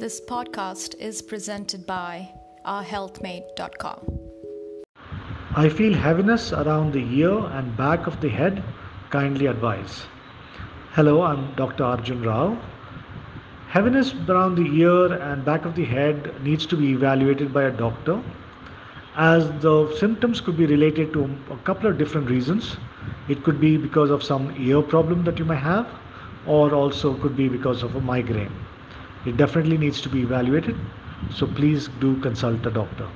This podcast is presented by ourhealthmate.com. I feel heaviness around the ear and back of the head. Kindly advise. Hello, I'm Dr. Arjun Rao. Heaviness around the ear and back of the head needs to be evaluated by a doctor as the symptoms could be related to a couple of different reasons. It could be because of some ear problem that you may have, or also could be because of a migraine. It definitely needs to be evaluated, so please do consult a doctor.